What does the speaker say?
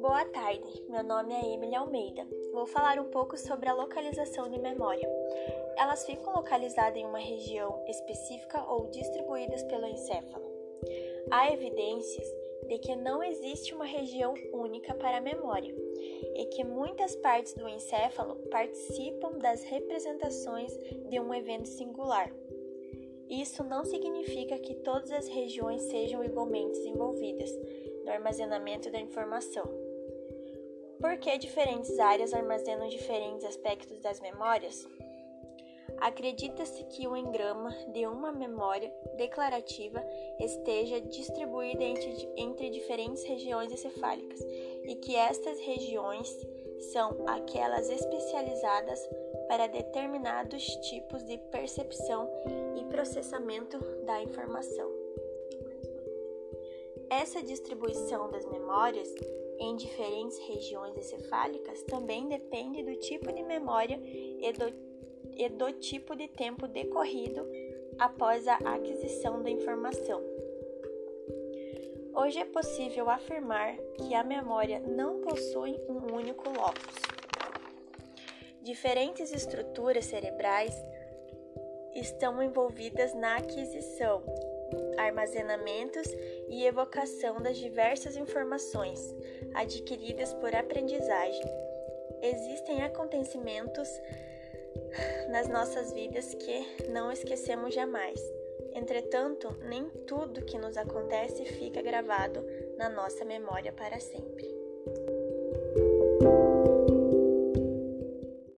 Boa tarde, meu nome é Emily Almeida. Vou falar um pouco sobre a localização de memória. Elas ficam localizadas em uma região específica ou distribuídas pelo encéfalo. Há evidências de que não existe uma região única para a memória e que muitas partes do encéfalo participam das representações de um evento singular. Isso não significa que todas as regiões sejam igualmente envolvidas no armazenamento da informação. Por que diferentes áreas armazenam diferentes aspectos das memórias? Acredita-se que o engrama de uma memória declarativa esteja distribuída entre, entre diferentes regiões encefálicas e que estas regiões são aquelas especializadas para determinados tipos de percepção e processamento da informação. Essa distribuição das memórias em diferentes regiões encefálicas também depende do tipo de memória e do e do tipo de tempo decorrido após a aquisição da informação. Hoje é possível afirmar que a memória não possui um único locus. Diferentes estruturas cerebrais estão envolvidas na aquisição, armazenamentos e evocação das diversas informações adquiridas por aprendizagem. Existem acontecimentos nas nossas vidas que não esquecemos jamais. Entretanto, nem tudo que nos acontece fica gravado na nossa memória para sempre.